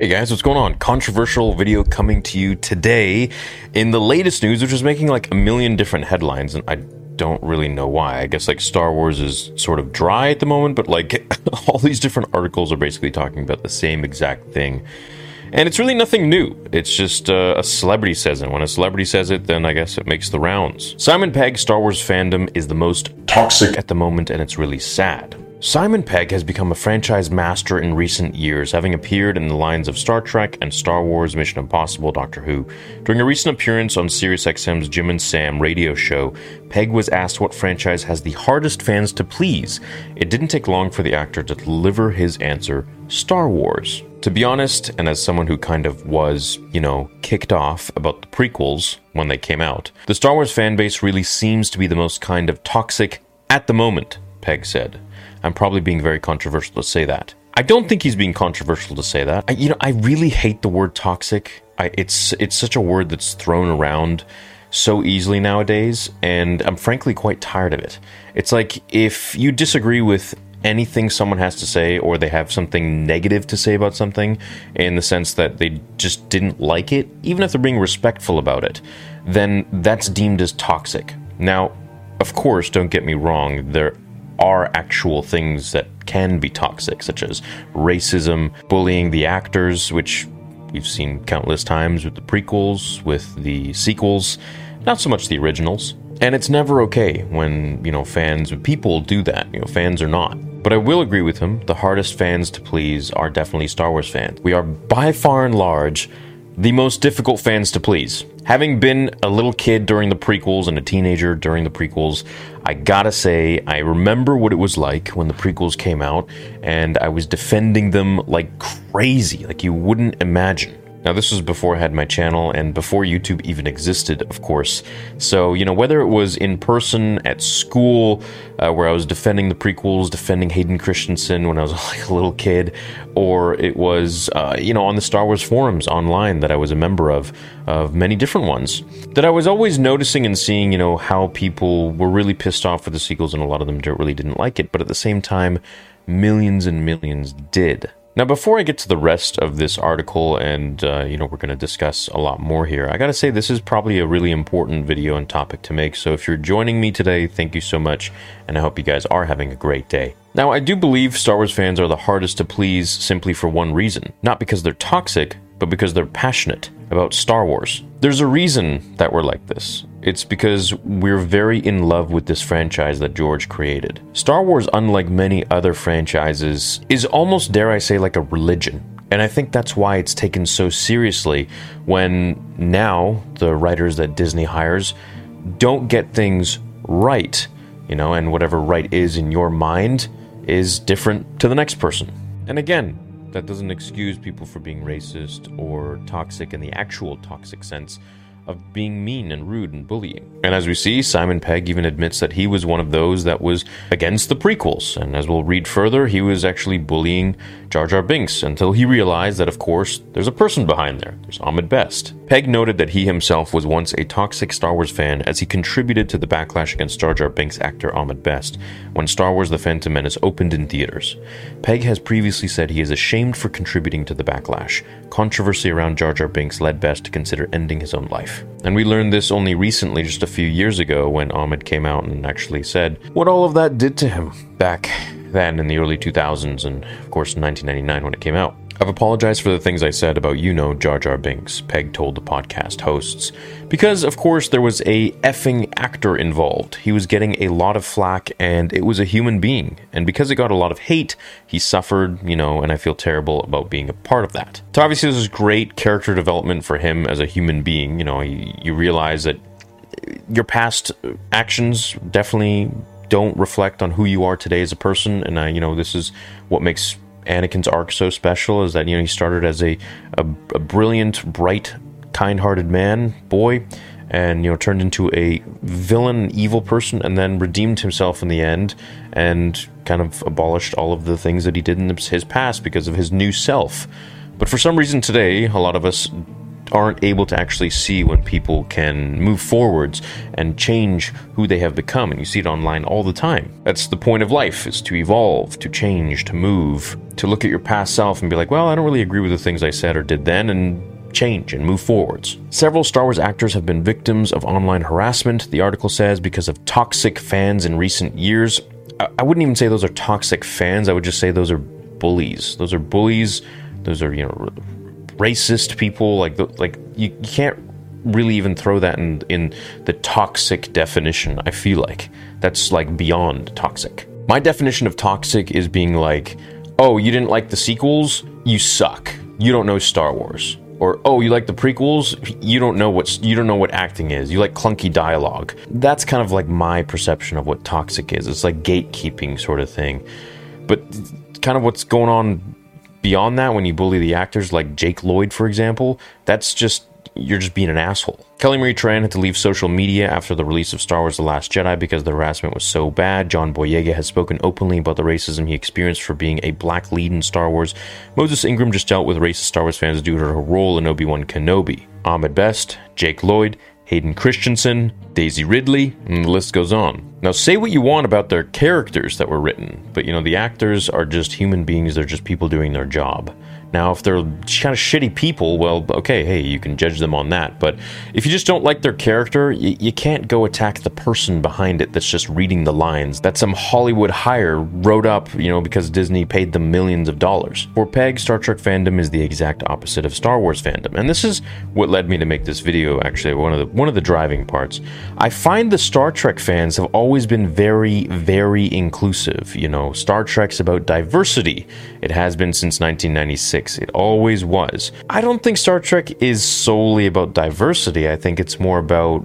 Hey guys, what's going on? Controversial video coming to you today in the latest news, which is making like a million different headlines, and I don't really know why. I guess like Star Wars is sort of dry at the moment, but like all these different articles are basically talking about the same exact thing. And it's really nothing new. It's just uh, a celebrity says it. When a celebrity says it, then I guess it makes the rounds. Simon Pegg, Star Wars fandom is the most toxic at the moment, and it's really sad. Simon Pegg has become a franchise master in recent years, having appeared in the lines of Star Trek and Star Wars, Mission Impossible, Doctor Who. During a recent appearance on SiriusXM's Jim and Sam radio show, Pegg was asked what franchise has the hardest fans to please. It didn't take long for the actor to deliver his answer Star Wars. To be honest, and as someone who kind of was, you know, kicked off about the prequels when they came out, the Star Wars fan base really seems to be the most kind of toxic at the moment, Pegg said. I'm probably being very controversial to say that. I don't think he's being controversial to say that. I, you know, I really hate the word toxic. I, it's it's such a word that's thrown around so easily nowadays, and I'm frankly quite tired of it. It's like if you disagree with anything someone has to say, or they have something negative to say about something, in the sense that they just didn't like it, even if they're being respectful about it, then that's deemed as toxic. Now, of course, don't get me wrong, there are actual things that can be toxic, such as racism, bullying the actors, which we've seen countless times with the prequels, with the sequels, not so much the originals. And it's never okay when, you know, fans, people do that. You know, fans are not. But I will agree with him, the hardest fans to please are definitely Star Wars fans. We are by far and large the most difficult fans to please. Having been a little kid during the prequels and a teenager during the prequels, I gotta say, I remember what it was like when the prequels came out, and I was defending them like crazy, like you wouldn't imagine. Now, this was before I had my channel and before YouTube even existed, of course. So, you know, whether it was in person at school, uh, where I was defending the prequels, defending Hayden Christensen when I was like a little kid, or it was, uh, you know, on the Star Wars forums online that I was a member of, of many different ones, that I was always noticing and seeing, you know, how people were really pissed off with the sequels and a lot of them really didn't like it. But at the same time, millions and millions did. Now, before I get to the rest of this article, and uh, you know, we're going to discuss a lot more here, I got to say this is probably a really important video and topic to make. So, if you're joining me today, thank you so much, and I hope you guys are having a great day. Now, I do believe Star Wars fans are the hardest to please simply for one reason not because they're toxic, but because they're passionate about Star Wars. There's a reason that we're like this. It's because we're very in love with this franchise that George created. Star Wars, unlike many other franchises, is almost, dare I say, like a religion. And I think that's why it's taken so seriously when now the writers that Disney hires don't get things right, you know, and whatever right is in your mind is different to the next person. And again, that doesn't excuse people for being racist or toxic in the actual toxic sense of being mean and rude and bullying. And as we see, Simon Pegg even admits that he was one of those that was against the prequels. And as we'll read further, he was actually bullying Jar Jar Binks until he realized that, of course, there's a person behind there. There's Ahmed Best. Pegg noted that he himself was once a toxic Star Wars fan as he contributed to the backlash against Jar Jar Binks actor Ahmed Best when Star Wars The Phantom Menace opened in theaters. Pegg has previously said he is ashamed for contributing to the backlash. Controversy around Jar Jar Binks led Best to consider ending his own life. And we learned this only recently, just a few years ago, when Ahmed came out and actually said what all of that did to him back then in the early 2000s, and of course in 1999 when it came out. I've apologized for the things I said about you know Jar Jar Binks, Pegg told the podcast hosts, because of course there was a effing actor involved. He was getting a lot of flack and it was a human being. And because it got a lot of hate, he suffered, you know, and I feel terrible about being a part of that. So obviously this is great character development for him as a human being. You know, you, you realize that your past actions definitely don't reflect on who you are today as a person and I, you know, this is what makes Anakin's arc so special is that you know he started as a a, a brilliant, bright, kind-hearted man, boy, and you know turned into a villain, evil person, and then redeemed himself in the end, and kind of abolished all of the things that he did in his past because of his new self. But for some reason today, a lot of us aren't able to actually see when people can move forwards and change who they have become. And you see it online all the time. That's the point of life is to evolve, to change, to move, to look at your past self and be like, well, I don't really agree with the things I said or did then, and change and move forwards. Several Star Wars actors have been victims of online harassment, the article says, because of toxic fans in recent years. I wouldn't even say those are toxic fans, I would just say those are bullies. Those are bullies, those are, you know, racist people. Like, like you, you can't really even throw that in, in the toxic definition, I feel like. That's like beyond toxic. My definition of toxic is being like, oh, you didn't like the sequels? You suck. You don't know Star Wars or oh you like the prequels you don't know what you don't know what acting is you like clunky dialogue that's kind of like my perception of what toxic is it's like gatekeeping sort of thing but kind of what's going on beyond that when you bully the actors like Jake Lloyd for example that's just you're just being an asshole. Kelly Marie Tran had to leave social media after the release of Star Wars The Last Jedi because the harassment was so bad. John Boyega has spoken openly about the racism he experienced for being a black lead in Star Wars. Moses Ingram just dealt with racist Star Wars fans due to her role in Obi Wan Kenobi. Ahmed Best, Jake Lloyd, Hayden Christensen, Daisy Ridley, and the list goes on. Now, say what you want about their characters that were written, but you know, the actors are just human beings, they're just people doing their job. Now, if they're kind of shitty people, well, okay, hey, you can judge them on that. But if you just don't like their character, you, you can't go attack the person behind it that's just reading the lines that some Hollywood hire wrote up, you know, because Disney paid them millions of dollars. For Pegg, Star Trek fandom is the exact opposite of Star Wars fandom, and this is what led me to make this video. Actually, one of the one of the driving parts. I find the Star Trek fans have always been very, very inclusive. You know, Star Trek's about diversity. It has been since 1996. It always was. I don't think Star Trek is solely about diversity. I think it's more about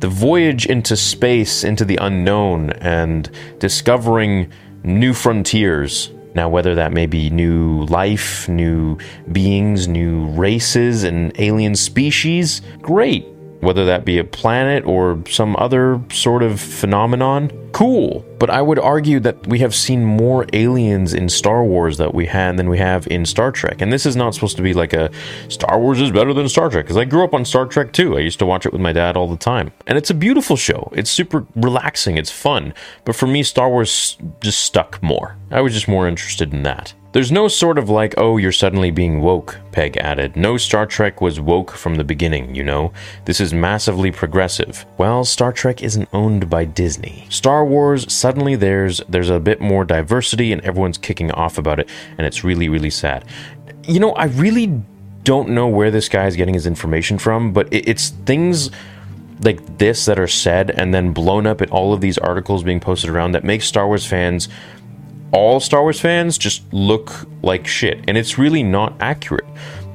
the voyage into space, into the unknown, and discovering new frontiers. Now, whether that may be new life, new beings, new races, and alien species, great whether that be a planet or some other sort of phenomenon, cool. But I would argue that we have seen more aliens in Star Wars that we had than we have in Star Trek. And this is not supposed to be like a Star Wars is better than Star Trek because I grew up on Star Trek too. I used to watch it with my dad all the time. And it's a beautiful show. It's super relaxing, it's fun. But for me Star Wars just stuck more. I was just more interested in that. There's no sort of like, oh, you're suddenly being woke, Pegg added. No Star Trek was woke from the beginning, you know? This is massively progressive. Well, Star Trek isn't owned by Disney. Star Wars, suddenly there's there's a bit more diversity and everyone's kicking off about it, and it's really, really sad. You know, I really don't know where this guy is getting his information from, but it's things like this that are said and then blown up in all of these articles being posted around that make Star Wars fans all Star Wars fans just look like shit. And it's really not accurate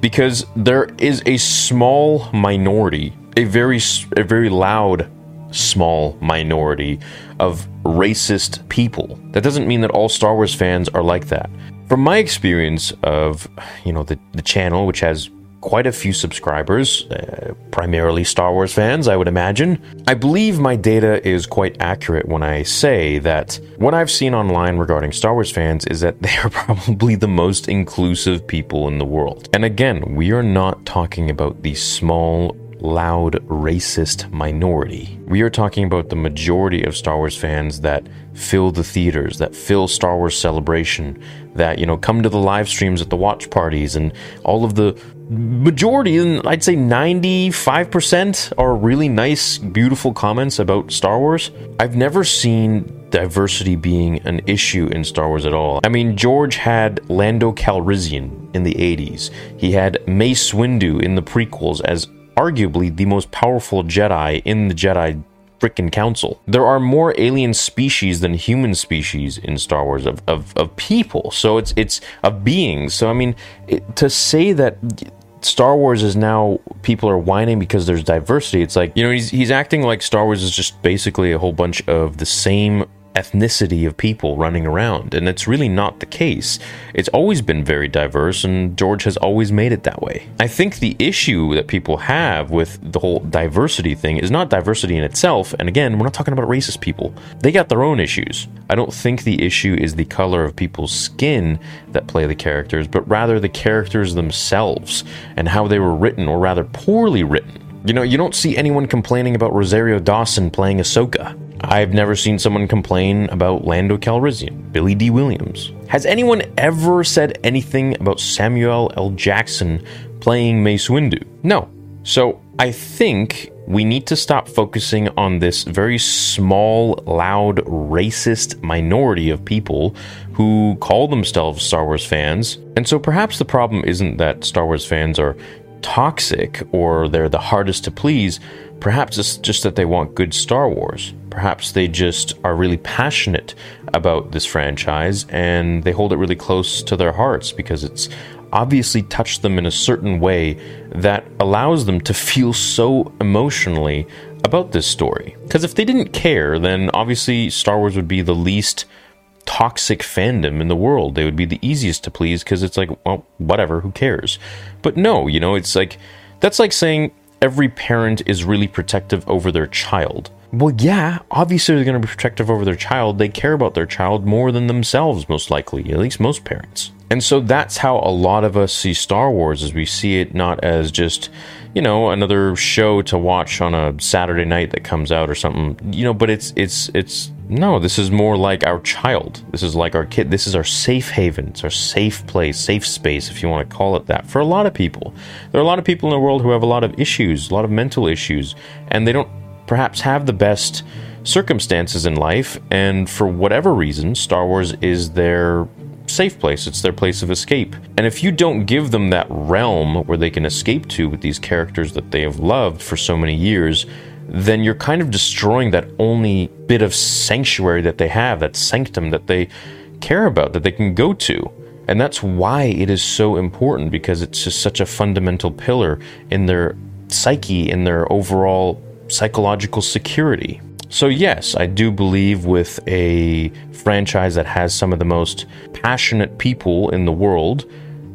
because there is a small minority, a very a very loud small minority of racist people. That doesn't mean that all Star Wars fans are like that. From my experience of, you know, the, the channel, which has quite a few subscribers, uh, primarily Star Wars fans, I would imagine. I believe my data is quite accurate when I say that what I've seen online regarding Star Wars fans is that they are probably the most inclusive people in the world. And again, we are not talking about the small loud racist minority. We are talking about the majority of Star Wars fans that fill the theaters, that fill Star Wars Celebration, that, you know, come to the live streams at the watch parties and all of the majority, and I'd say 95% are really nice, beautiful comments about Star Wars. I've never seen diversity being an issue in Star Wars at all. I mean, George had Lando Calrissian in the 80s. He had Mace Windu in the prequels as arguably the most powerful Jedi in the Jedi freaking council. There are more alien species than human species in Star Wars of, of, of people. So it's it's of beings. So I mean, it, to say that Star Wars is now people are whining because there's diversity. It's like you know he's he's acting like Star Wars is just basically a whole bunch of the same ethnicity of people running around, and it's really not the case. It's always been very diverse, and George has always made it that way. I think the issue that people have with the whole diversity thing is not diversity in itself, and again, we're not talking about racist people. They got their own issues. I don't think the issue is the color of people's skin that play the characters, but rather the characters themselves and how they were written, or rather poorly written. You know, you don't see anyone complaining about Rosario Dawson playing Ahsoka. I've never seen someone complain about Lando Calrissian, Billy Dee Williams. Has anyone ever said anything about Samuel L. Jackson playing Mace Windu? No. So I think we need to stop focusing on this very small, loud, racist minority of people who call themselves Star Wars fans. And so perhaps the problem isn't that Star Wars fans are toxic or they're the hardest to please. Perhaps it's just that they want good Star Wars. Perhaps they just are really passionate about this franchise and they hold it really close to their hearts because it's obviously touched them in a certain way that allows them to feel so emotionally about this story. Because if they didn't care, then obviously Star Wars would be the least toxic fandom in the world. They would be the easiest to please because it's like, well, whatever, who cares? But no, you know, it's like, that's like saying every parent is really protective over their child. Well, yeah, obviously they're going to be protective over their child. They care about their child more than themselves, most likely, at least most parents. And so that's how a lot of us see Star Wars, as we see it not as just, you know, another show to watch on a Saturday night that comes out or something, you know, but it's, it's, it's, no, this is more like our child. This is like our kid. This is our safe haven. It's our safe place, safe space, if you want to call it that, for a lot of people. There are a lot of people in the world who have a lot of issues, a lot of mental issues, and they don't perhaps have the best circumstances in life. And for whatever reason, Star Wars is their safe place. It's their place of escape. And if you don't give them that realm where they can escape to with these characters that they have loved for so many years, then you're kind of destroying that only bit of sanctuary that they have, that sanctum that they care about, that they can go to. And that's why it is so important because it's just such a fundamental pillar in their psyche, in their overall psychological security. So, yes, I do believe with a franchise that has some of the most passionate people in the world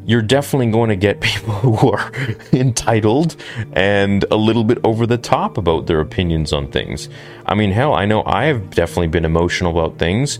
you're definitely going to get people who are entitled and a little bit over the top about their opinions on things. I mean, hell, I know I've definitely been emotional about things.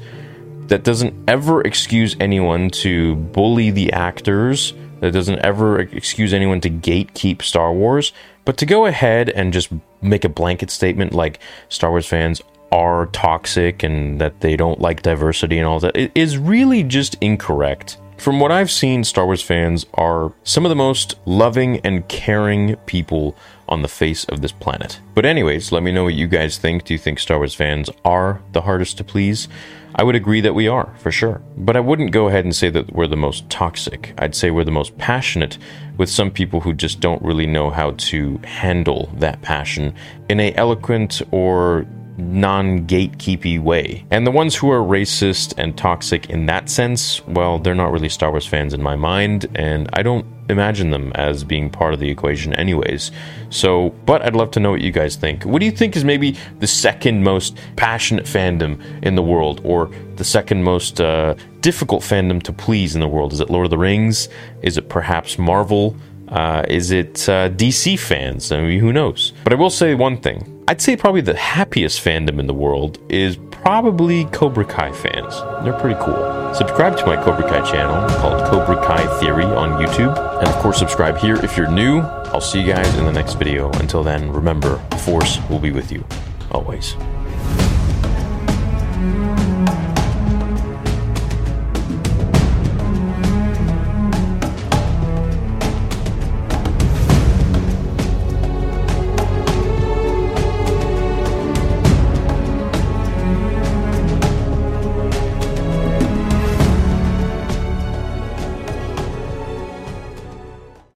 That doesn't ever excuse anyone to bully the actors. That doesn't ever excuse anyone to gatekeep Star Wars. But to go ahead and just make a blanket statement like Star Wars fans are toxic and that they don't like diversity and all that it is really just incorrect. From what I've seen, Star Wars fans are some of the most loving and caring people on the face of this planet. But, anyways, let me know what you guys think. Do you think Star Wars fans are the hardest to please? I would agree that we are, for sure. But I wouldn't go ahead and say that we're the most toxic. I'd say we're the most passionate, with some people who just don't really know how to handle that passion in a eloquent or non gatekeepy way. And the ones who are racist and toxic in that sense, well, they're not really Star Wars fans in my mind, and I don't imagine them as being part of the equation, anyways. So, but I'd love to know what you guys think. What do you think is maybe the second most passionate fandom in the world, or the second most uh, difficult fandom to please in the world? Is it Lord of the Rings? Is it perhaps Marvel? Uh, is it uh, DC fans? I mean, who knows? But I will say one thing. I'd say probably the happiest fandom in the world is probably Cobra Kai fans. They're pretty cool. Subscribe to my Cobra Kai channel called Cobra Kai Theory on YouTube. And of course, subscribe here if you're new. I'll see you guys in the next video. Until then, remember, Force will be with you always.